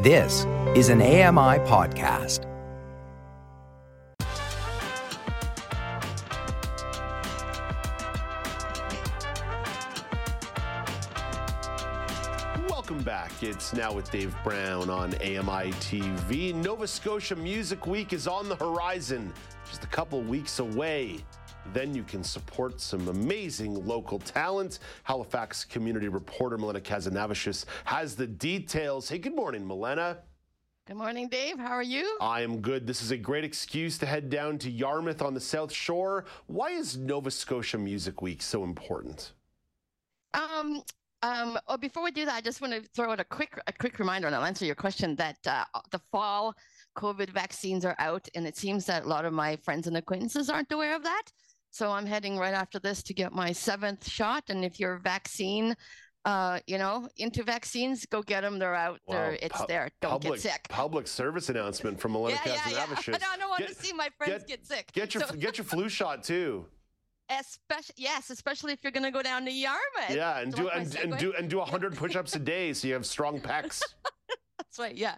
This is an AMI podcast. Welcome back. It's now with Dave Brown on AMI TV. Nova Scotia Music Week is on the horizon, just a couple weeks away. Then you can support some amazing local talent. Halifax community reporter Milena Khazanavicius has the details. Hey, good morning, Milena. Good morning, Dave. How are you? I am good. This is a great excuse to head down to Yarmouth on the South Shore. Why is Nova Scotia Music Week so important? Um, um, well, before we do that, I just want to throw out a quick, a quick reminder, and I'll answer your question. That uh, the fall COVID vaccines are out, and it seems that a lot of my friends and acquaintances aren't aware of that. So I'm heading right after this to get my seventh shot. And if you're vaccine, uh, you know, into vaccines, go get them. They're out Wow, there. It's pu- there. Don't public, get sick. Public service announcement from Milena yeah, yeah, yeah. I don't, want Get- to see my friends get- get, sick. Get your So- get your flu shot too. especially yes, especially if you're going to go down to Yarmouth. Yeah, and Do do you like my and, and do and do hundred push-ups a day so you have strong pecs. That's right. Yeah.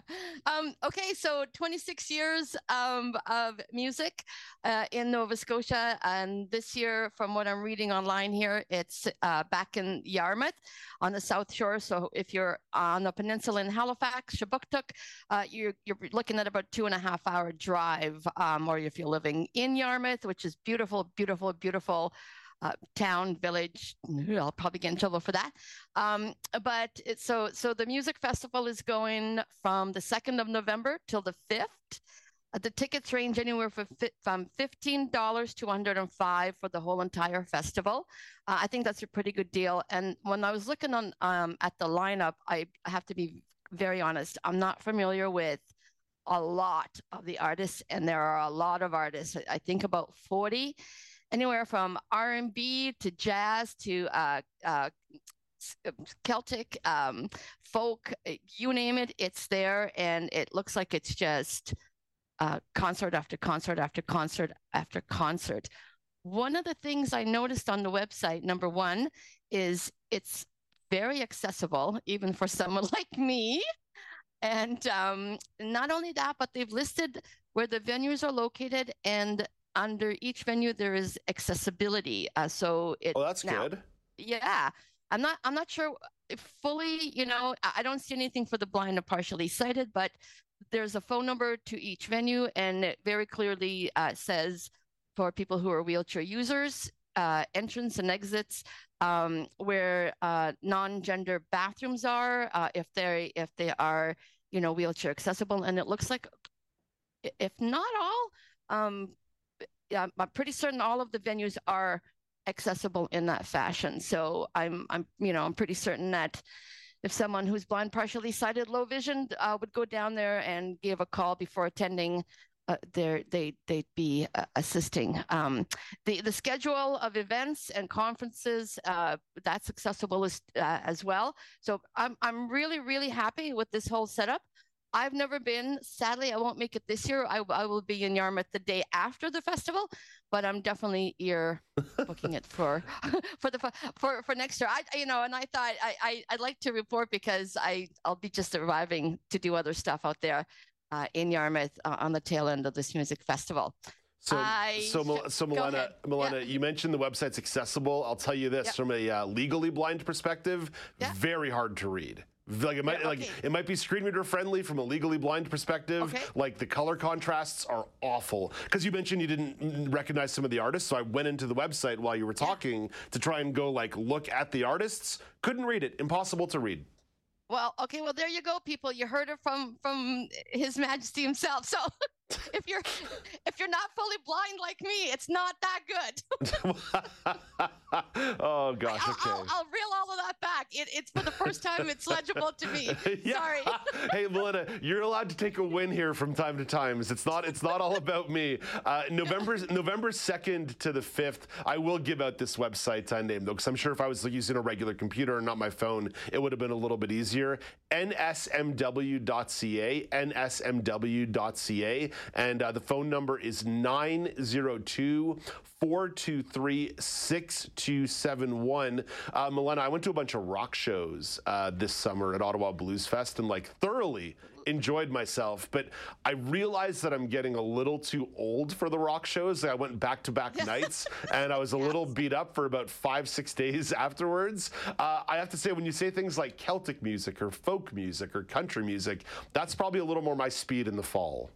Um, okay. So 26 years um, of music uh, in Nova Scotia. And this year, from what I'm reading online here, it's uh, back in Yarmouth on the South Shore. So if you're on the peninsula in Halifax, Shabuktuk, uh, you're, you're looking at about two and a half hour drive. Um, or if you're living in Yarmouth, which is beautiful, beautiful, beautiful. Uh, town, village. I'll probably get in trouble for that. Um, but it's so so the music festival is going from the second of November till the fifth. Uh, the tickets range anywhere from fi- from fifteen dollars to one hundred and five for the whole entire festival. Uh, I think that's a pretty good deal. And when I was looking on um, at the lineup, I have to be very honest. I'm not familiar with a lot of the artists, and there are a lot of artists. I- think about forty anywhere from R&B to jazz to uh, uh, uh, Celtic, um, folk, you name it, it's there. And it looks like it's just uh, concert after concert after concert after concert. One of the things I noticed on the website, number one, is it's very accessible, even for someone like me. And um, not only that, but they've listed where the venues are located and under each venue there is accessibility. Uh, so it Oh, that's now, good. yeah i'm not i'm not sure if fully you know i don't see anything for the blind or partially sighted but there's a phone number to each venue and it very clearly uh, says for people who are wheelchair users uh, entrance and exits um, where uh, non-gender bathrooms are uh, if they if they are you know wheelchair accessible and it looks like if not all um, I'm pretty certain all of the venues are accessible in that fashion. So I'm, I'm, you know, I'm pretty certain that if someone who's blind, partially sighted, low vision, uh, would go down there and give a call before attending, uh, there they they'd be uh, assisting. Um, the the schedule of events and conferences uh, that's accessible as uh, as well. So I'm I'm really really happy with this whole setup. I've never been. Sadly, I won't make it this year. I, I will be in Yarmouth the day after the festival, but I'm definitely ear booking it for for the for for next year. I you know, and I thought I, I I'd like to report because I I'll be just arriving to do other stuff out there uh, in Yarmouth uh, on the tail end of this music festival. So, I so, Mil- so Milena. Milena, Yeah. you mentioned the website's accessible. I'll tell you this Yeah. from a uh, legally blind perspective, Yeah. very hard to read. Like it might, Yeah, like it might be screen reader friendly from a legally blind perspective. Okay. Like the color contrasts are awful. Because you mentioned you didn't recognize some of the artists, so I went into the website while you were talking to try and go like look at the artists. Couldn't read it. Impossible to read. Well, okay, well there you go, people. You heard it from from His Majesty himself. So if you're if you're not fully blind like me, it's not that good. oh gosh. I'll, Okay. I'll, I'll reel all of that back. It, it's for the first time it's legible to me. Yeah. Sorry. hey, Melinda, you're allowed to take a win here from time to time. It's not. It's not all about me. Uh, November November second to the fifth, I will give out this website uh, name though, because I'm sure if I was using a regular computer and not my phone, it would have been a little bit easier. nsmw.ca. nsmw.ca. And uh, the phone number is 902 423 6271. Uh, Milena, I went to a bunch of rock shows uh, this summer at Ottawa Blues Fest and like thoroughly enjoyed myself, but I realized that I'm getting a little too old for the rock shows. I went back to back nights and I was a yes. little beat up for about five, six days afterwards. Uh, I have to say, when you say things like Celtic music or folk music or country music, that's probably a little more my speed in the fall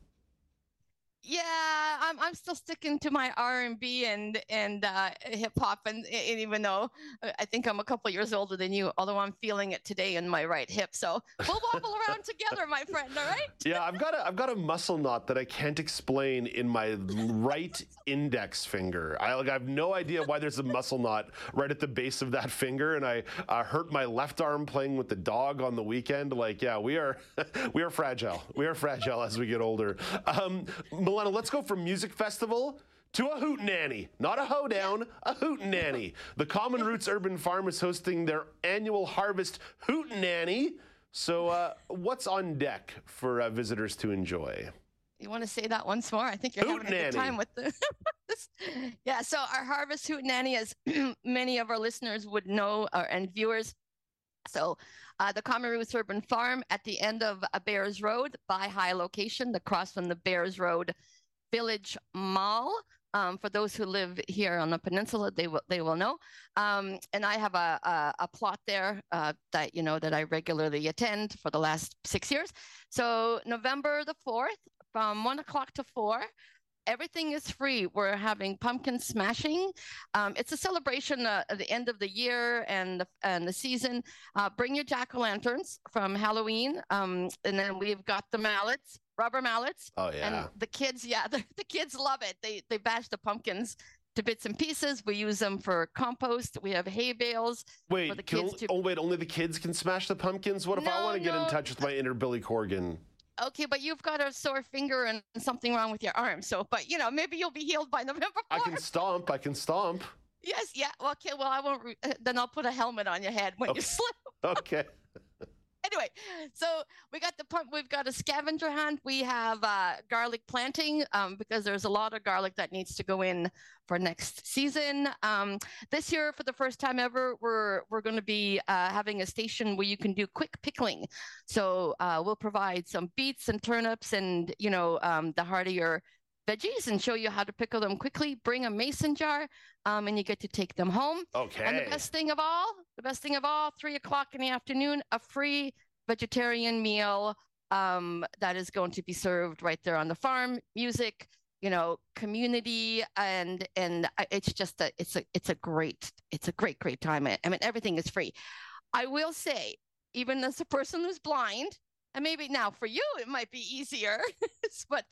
yeah, I'm I'm still sticking to my R and B and and uh, hip hop, and, and, even though uh, I think I'm a couple years older than you, although I'm feeling it today in my right hip, so we'll wobble around together, my friend. All right? Yeah, I've got a I've got a muscle knot that I can't explain in my right index finger. I like I have no idea why there's a muscle knot right at the base of that finger, and I uh, hurt my left arm playing with the dog on the weekend. Like, yeah, we are we are fragile. We are fragile as we get older. Um, Let's go from music festival to a hootenanny, not a hoedown, a hootenanny. The Common Roots Urban Farm is hosting their annual harvest hootenanny. So, uh, what's on deck for uh, visitors to enjoy? You want to say that once more? I think you're having a good time with the. yeah, so our harvest hootenanny, as many of our listeners would know, uh, and viewers. So, uh, the Common Roots Urban Farm at the end of Bayers Road, by high location, across from the Bayers Road Village Mall. Um, for those who live here on the peninsula, they will they will know. Um, and I have a, a, a plot there uh, that you know that I regularly attend for the last six years. So November the fourth, from one o'clock to four, everything is free. We're having pumpkin smashing. Um, it's a celebration uh, at the end of the year and the, and the season. Uh, bring your jack o' lanterns from Halloween, um, and then we've got the mallets, rubber mallets. Oh yeah. And the kids, yeah, the, the kids love it. They they bash the pumpkins to bits and pieces. We use them for compost. We have hay bales. Wait, for the kids only, to... oh wait, only the kids can smash the pumpkins. What if no, I want to get in touch with my inner Billy Corgan? Okay, but you've got a sore finger and something wrong with your arm. So, but you know, maybe you'll be healed by November 4th. I can stomp. I can stomp. Yes. Yeah. Okay. Well, I won't. Re- uh, then I'll put a helmet on your head when okay. you slip. okay anyway, so we got the pump. We've got a scavenger hunt. We have uh, garlic planting um, because there's a lot of garlic that needs to go in for next season. Um, this year, for the first time ever, we're we're going to be uh, having a station where you can do quick pickling. So uh, we'll provide some beets and turnips and you know um, the heartier veggies and show you how to pickle them quickly. Bring a mason jar, um, and you get to take them home. Okay. And the best thing of all, the best thing of all, three o'clock in the afternoon, a free vegetarian meal um, that is going to be served right there on the farm. Music, you know, community, and and it's just a it's a it's a great it's a great great time. I mean, everything is free. I will say, even as a person who's blind, and maybe now for you it might be easier, but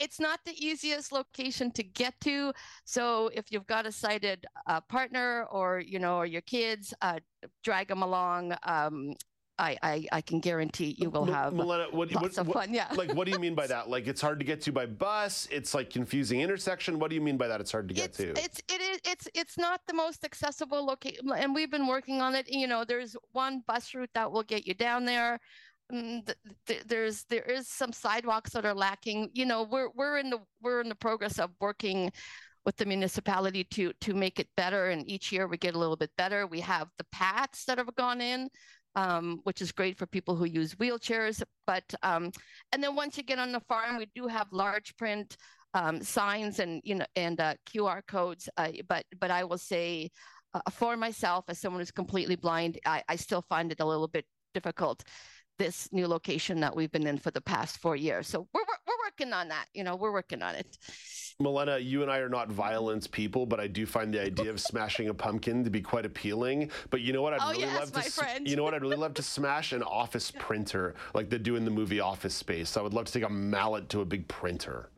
it's not the easiest location to get to. So if you've got a sighted uh, partner or you know or your kids, uh, drag them along. Um, I, I, I, can guarantee you will have Milena, what, lots what, of fun. Yeah. like, what do you mean by that? Like, it's hard to get to by bus. It's like confusing intersection. What do you mean by that? It's hard to get it's, to. It's it is it's it's not the most accessible location, and we've been working on it. You know, there's one bus route that will get you down there. Mm, there's there is some sidewalks that are lacking. You know, we're we're in the we're in the progress of working with the municipality to to make it better, and each year we get a little bit better. We have the paths that have gone in, um, which is great for people who use wheelchairs. But um, and then once you get on the farm, we do have large print um, signs and you know and uh, QR codes. Uh, but but I will say. Uh, for myself, as someone who's completely blind, I, I still find it a little bit difficult this new location that we've been in for the past four years. So we're, we're, working on that. You know, we're working on it. Milena, you and I are not violence people, but I do find the idea of smashing a pumpkin to be quite appealing. But you know what? I'd oh, really yes, love to. Friend. You know what? I'd really love to smash an office printer, like they do in the movie Office Space. So I would love to take a mallet to a big printer.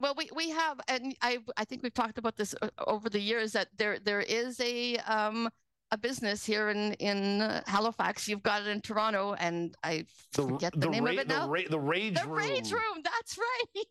Well, we, we have, and I I think we've talked about this uh, over the years that there there is a um, a business here in in uh, Halifax. You've got it in Toronto, and I forget the, the name ra- of it now. The, ra- the Rage the Room. Rage Room. That's right.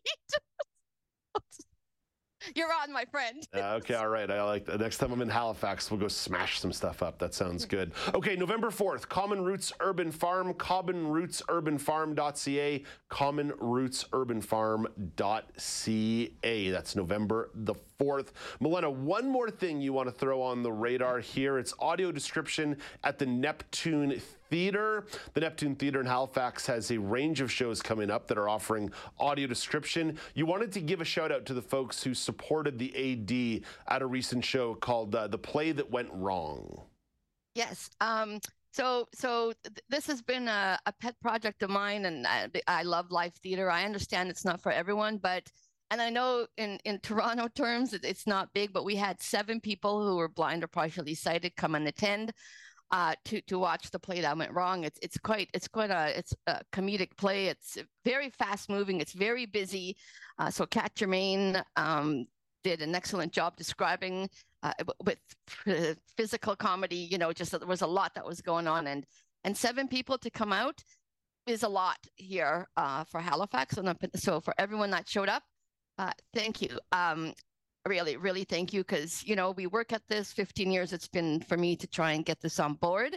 You're on, my friend. Uh, okay, all right. I like that. Next time I'm in Halifax, we'll go smash some stuff up. That sounds good. Okay, November 4th, Common Roots Urban Farm, commonrootsurbanfarm.ca, commonrootsurbanfarm.ca. That's November the 4th. Milena, one more thing you want to throw on the radar here. It's audio description at the Neptune Theater. The Neptune Theater in Halifax has a range of shows coming up that are offering audio description. You wanted to give a shout out to the folks who supported the AD at a recent show called uh, The Play That Went Wrong. Yes. Um, so, so th- this has been a, a, pet project of mine, and I, I love live theater. I understand it's not for everyone, but and I know in in Toronto terms it's not big, but we had seven people who were blind or partially sighted come and attend uh, to to watch the play that went wrong. It's it's quite it's quite a it's a comedic play. It's very fast moving. It's very busy. Uh, so Kat Germain um, did an excellent job describing uh, with physical comedy. You know, just there was a lot that was going on, and and seven people to come out is a lot here uh, for Halifax. And so for everyone that showed up, uh, thank you. Um, really, really thank you because you know we work at this 15 years. It's been for me to try and get this on board,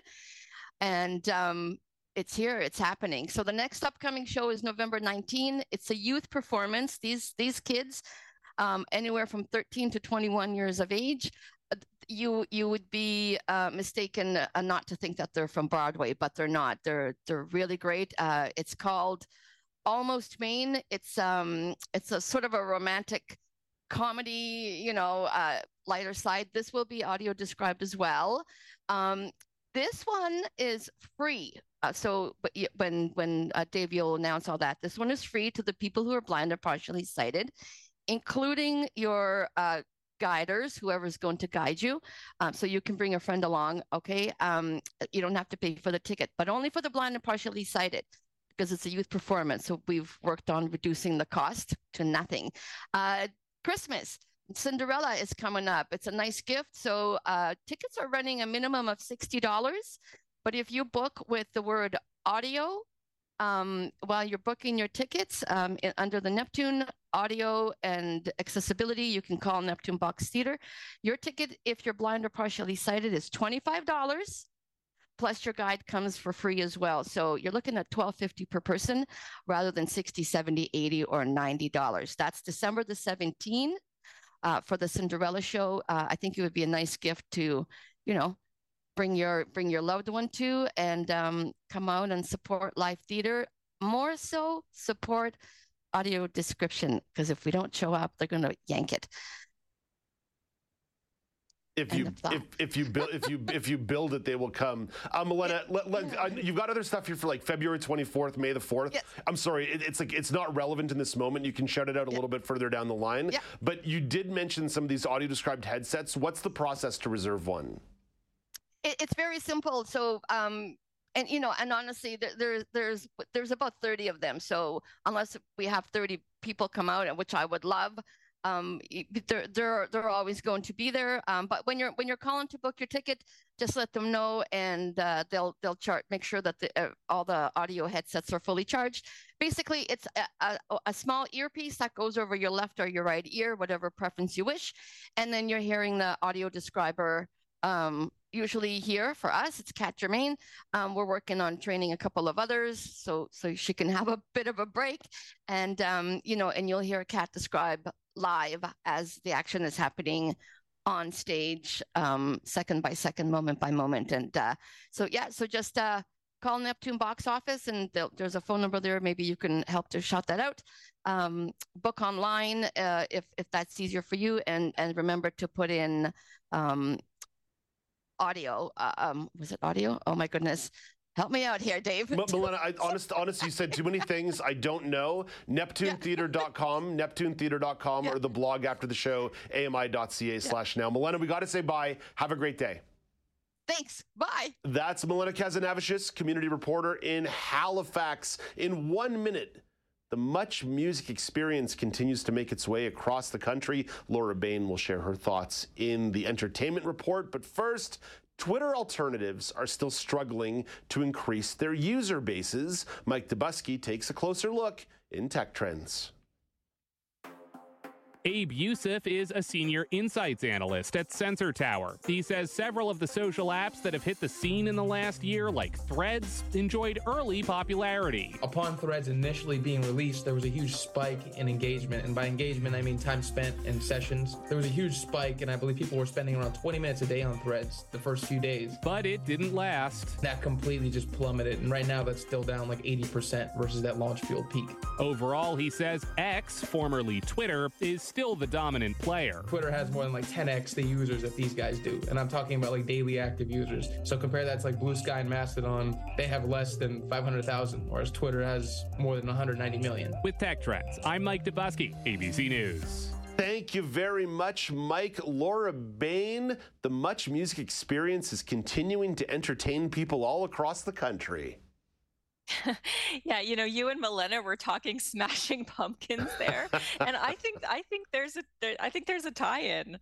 and um, it's here. It's happening. So the next upcoming show is November 19. It's a youth performance. These these kids um, anywhere from 13 to 21 years of age. Uh, you you would be uh, mistaken uh, not to think that they're from Broadway, but they're not. They're they're really great. Uh, it's called Almost Maine. It's um it's a sort of a romantic comedy, you know, uh, lighter side. This will be audio described as well. Um, this one is free. Uh, so, but when when uh, Dave, you'll announce all that. This one is free to the people who are blind or partially sighted including your uh, guiders, whoever's going to guide you. Um, so you can bring a friend along. Okay. Um, you don't have to pay for the ticket, but only for the blind and partially sighted because it's a youth performance. So we've worked on reducing the cost to nothing. Uh, Christmas. Cinderella is coming up. It's a nice gift. So uh, tickets are running a minimum of $60. But if you book with the word audio um, while you're booking your tickets um, in, under the Neptune audio and accessibility, you can call Neptune Box Theater. Your ticket, if you're blind or partially sighted, is $25 plus your guide comes for free as well. So you're looking at 1250 per person rather than 60, 70, 80 or $90. That's December the 17th uh, for the Cinderella show. Uh, I think it would be a nice gift to, you know, bring your bring your loved one to and um, come out and support live theater more so support audio description because if we don't show up they're going to yank it if you if, if you build if you if you build it, they will come. Um, Milena, let, let, uh, you've got other stuff here for like February 24th, May the 4th. Yes. I'm sorry, it, it's like it's not relevant in this moment. You can shout it out a little bit further down the line. Yeah. But you did mention some of these audio described headsets. What's the process to reserve one? it, it's very simple. So, um, and you know, and honestly, there, there's there's there's about 30 of them. So unless we have 30 people come out, which I would love, um, they're they're they're always going to be there. Um, but when you're when you're calling to book your ticket, just let them know, and uh, they'll they'll chart make sure that the, uh, all the audio headsets are fully charged. Basically, it's a, a, a, small earpiece that goes over your left or your right ear, whatever preference you wish, and then you're hearing the audio describer um, usually here for us it's kat germain. Um, we're working on training a couple of others so so she can have a bit of a break. And um, you know and you'll hear kat describe live as the action is happening on stage um, second by second moment by moment. And uh, so yeah so just uh, call neptune box office and there's a phone number there. Maybe you can help to shout that out. Um, book online uh, if if that's easier for you. And and remember to put in um, audio. Uh, um, was it audio? Oh my goodness. Help me out here, Dave. M- Milena, I, honest, honest, you said too many things I don't know. NeptuneTheater.com. NeptuneTheater.com, yeah. or the blog after the show, ami.ca slash now. Milena, we got to say bye. Have a great day. Thanks. Bye. That's Milena Khazanavicius, community reporter in Halifax. In one minute, the Much Music experience continues to make its way across the country. Laura Bain will share her thoughts in the entertainment report. But first, Twitter alternatives are still struggling to increase their user bases. Mike Dobuski takes a closer look in Tech Trends. Abe Youssef is a senior insights analyst at Sensor Tower. He says several of the social apps that have hit the scene in the last year, like Threads, enjoyed early popularity. Upon Threads initially being released, there was a huge spike in engagement. And by engagement, I mean time spent in sessions. There was a huge spike, and I believe people were spending around 20 minutes a day on Threads the first few days. But it didn't last. That completely just plummeted. And right now, that's still down like 80% versus that launch field peak. Overall, he says X, formerly Twitter, is still the dominant player. Twitter has more than like 10x the users that these guys do. And I'm talking about like daily active users. So compare that to like Bluesky and Mastodon, they have less than 500,000, whereas Twitter has more than 190 million. With Tech Trends, I'm Mike Dobuski, ABC News. Thank you very much, Mike. Laura Bain, the Much Music Experience is continuing to entertain people all across the country. yeah, you know, you and Milena were talking Smashing Pumpkins there, and I think I think there's a there, I think there's a tie-in.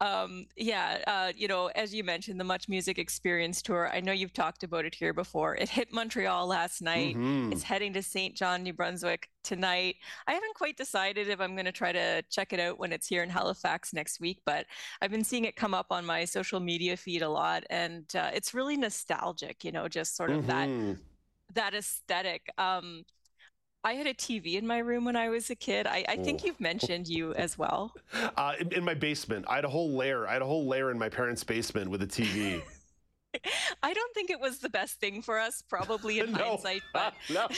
Um, yeah, uh, you know, as you mentioned, the Much Music Experience tour. I know you've talked about it here before. It hit Montreal last night. Mm-hmm. It's heading to Saint John, New Brunswick tonight. I haven't quite decided if I'm going to try to check it out when it's here in Halifax next week, but I've been seeing it come up on my social media feed a lot, and uh, it's really nostalgic. You know, just sort of mm-hmm. that that aesthetic. Um, I had a TV in my room when I was a kid. I, I think you've mentioned you as well. Uh, in, in, my basement, I had a whole layer. I had a whole layer in my parents' basement with a TV. I don't think it was the best thing for us, probably in no. hindsight. But no.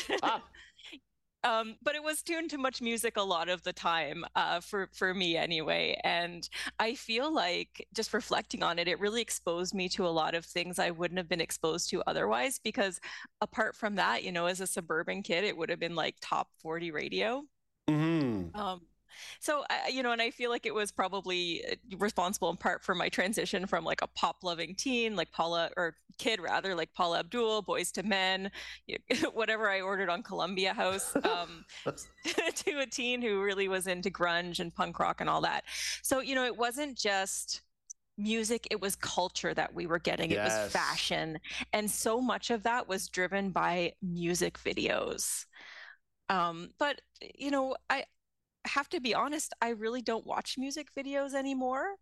Um, but it was tuned to much music a lot of the time uh, for for me anyway, and I feel like just reflecting on it, it really exposed me to a lot of things I wouldn't have been exposed to otherwise. Because apart from that, you know, as a suburban kid, it would have been like top forty radio. Mm-hmm. Um, so you know and i feel like it was probably uh, responsible in part for my transition from like a pop loving teen like paula or kid rather like paula abdul Boyz II Men whatever i ordered on columbia house um, to a teen who really was into grunge and punk rock and all that. So you know it wasn't just music it was culture that we were getting yes. it was fashion. And so much of that was driven by music videos. Um, but you know i have to be honest, I really don't watch music videos anymore.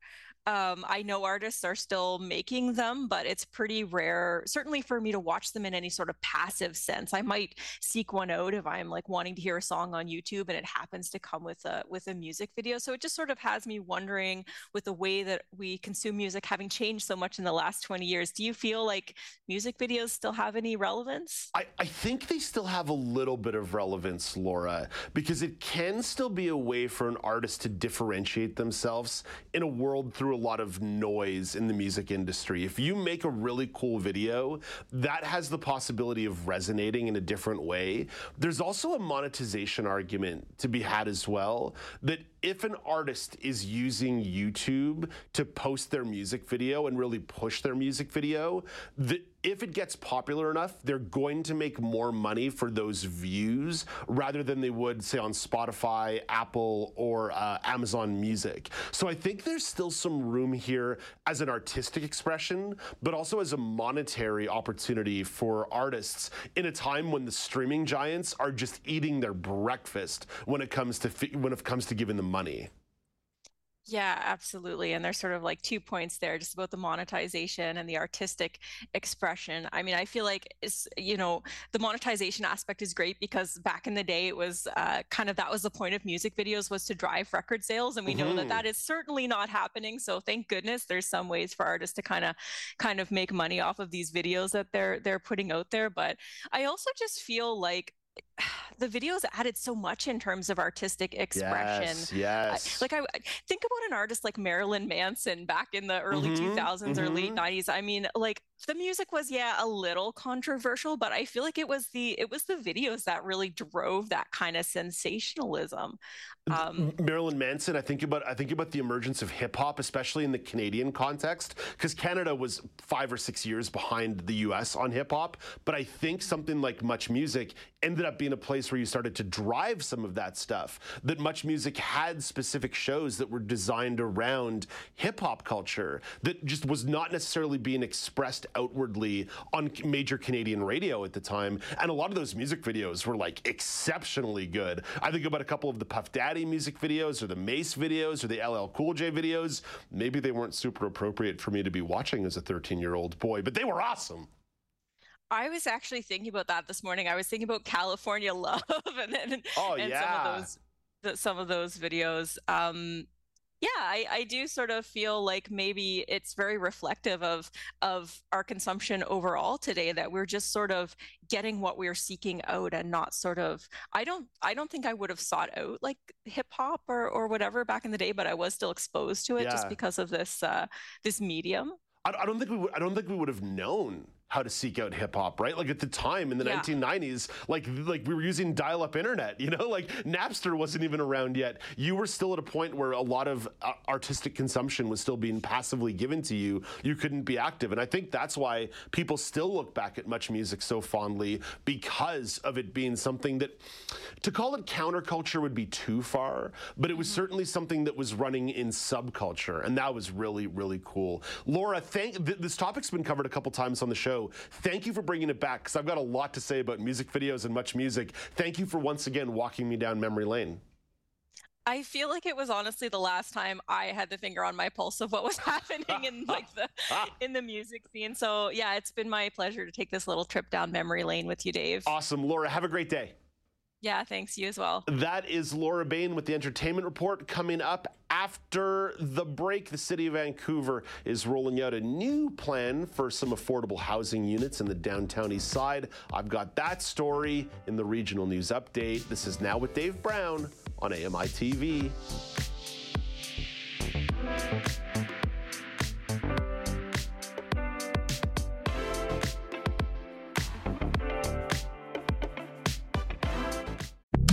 Um, I know artists are still making them, but it's pretty rare, certainly for me to watch them in any sort of passive sense. I might seek one out if I'm like wanting to hear a song on YouTube and it happens to come with a with a music video. So it just sort of has me wondering with the way that we consume music having changed so much in the last 20 years, do you feel like music videos still have any relevance? I, I think they still have a little bit of relevance, Laura, because it can still be a way for an artist to differentiate themselves in a world through a lot of noise in the music industry. If you make a really cool video, that has the possibility of resonating in a different way. There's also a monetization argument to be had as well that if an artist is using YouTube to post their music video and really push their music video, the, if it gets popular enough, they're going to make more money for those views rather than they would, say, on Spotify, Apple, or uh, Amazon Music. So I think there's still some room here as an artistic expression, but also as a monetary opportunity for artists in a time when the streaming giants are just eating their breakfast when it comes to when it comes to giving them money. Yeah, absolutely. And there's sort of like two points there just about the monetization and the artistic expression. I mean, I feel like it's, you know, the monetization aspect is great because back in the day it was uh, kind of that was the point of music videos was to drive record sales and we mm-hmm. know that mm-hmm. that is certainly not happening. So thank goodness there's some ways for artists to kind of kind of make money off of these videos that they're they're putting out there, but I also just feel like the videos added so much in terms of artistic expression. Yes. yes. like I think about an artist like Marilyn Manson back in the early mm-hmm, 2000s mm-hmm. or late 90s. I mean, like the music was yeah a little controversial, but I feel like it was the it was the videos that really drove that kind of sensationalism. Um, Marilyn Manson. I think about I think about the emergence of hip hop, especially in the Canadian context, because Canada was five or six years behind the U.S. on hip hop. But I think something like Much Music ended up being a place place where you started to drive some of that stuff. That Much Music had specific shows that were designed around hip hop culture that just was not necessarily being expressed outwardly on major Canadian radio at the time. And a lot of those music videos were like exceptionally good. I think about a couple of the Puff Daddy music videos or the Mase videos or the LL Cool J videos. Maybe they weren't super appropriate for me to be watching as a 13 year old boy, but they were awesome. I was actually thinking about that this morning. I was thinking about California Love and, and, oh, and yeah. some of those some of those videos. Um, yeah, I, I do sort of feel like maybe it's very reflective of of our consumption overall today that we're just sort of getting what we're seeking out and not sort of I don't I don't think I would have sought out like hip hop or or whatever back in the day, but I was still exposed to it Yeah. just because of this uh, this medium. I, I don't think we would, I don't think we would have known how to seek out hip hop, right? Like at the time in the Yeah. 1990s, like like we were using dial-up internet, you know, like Napster wasn't even around yet. You were still at a point where a lot of uh, artistic consumption was still being passively given to you. You couldn't be active, and I think that's why people still look back at much music so fondly because of it being something that to call it counterculture would be too far, but it was certainly something that was running in subculture, and that was really really cool. Laura, thank th- this topic's been covered a couple times on the show. Thank you for bringing it back because I've got a lot to say about music videos and much music. Thank you for once again walking me down memory lane. I feel like it was honestly the last time I had the finger on my pulse of what was happening in like the in the music scene. So yeah, it's been my pleasure to take this little trip down memory lane with you, Dave. Awesome, Laura. Have a great day. Yeah, thanks you as well. That is Laura Bain with the entertainment report coming up after the break. The city of Vancouver is rolling out a new plan for some affordable housing units in the downtown east side. I've got that story in the regional news update. This is now with Dave Brown on AMI TV.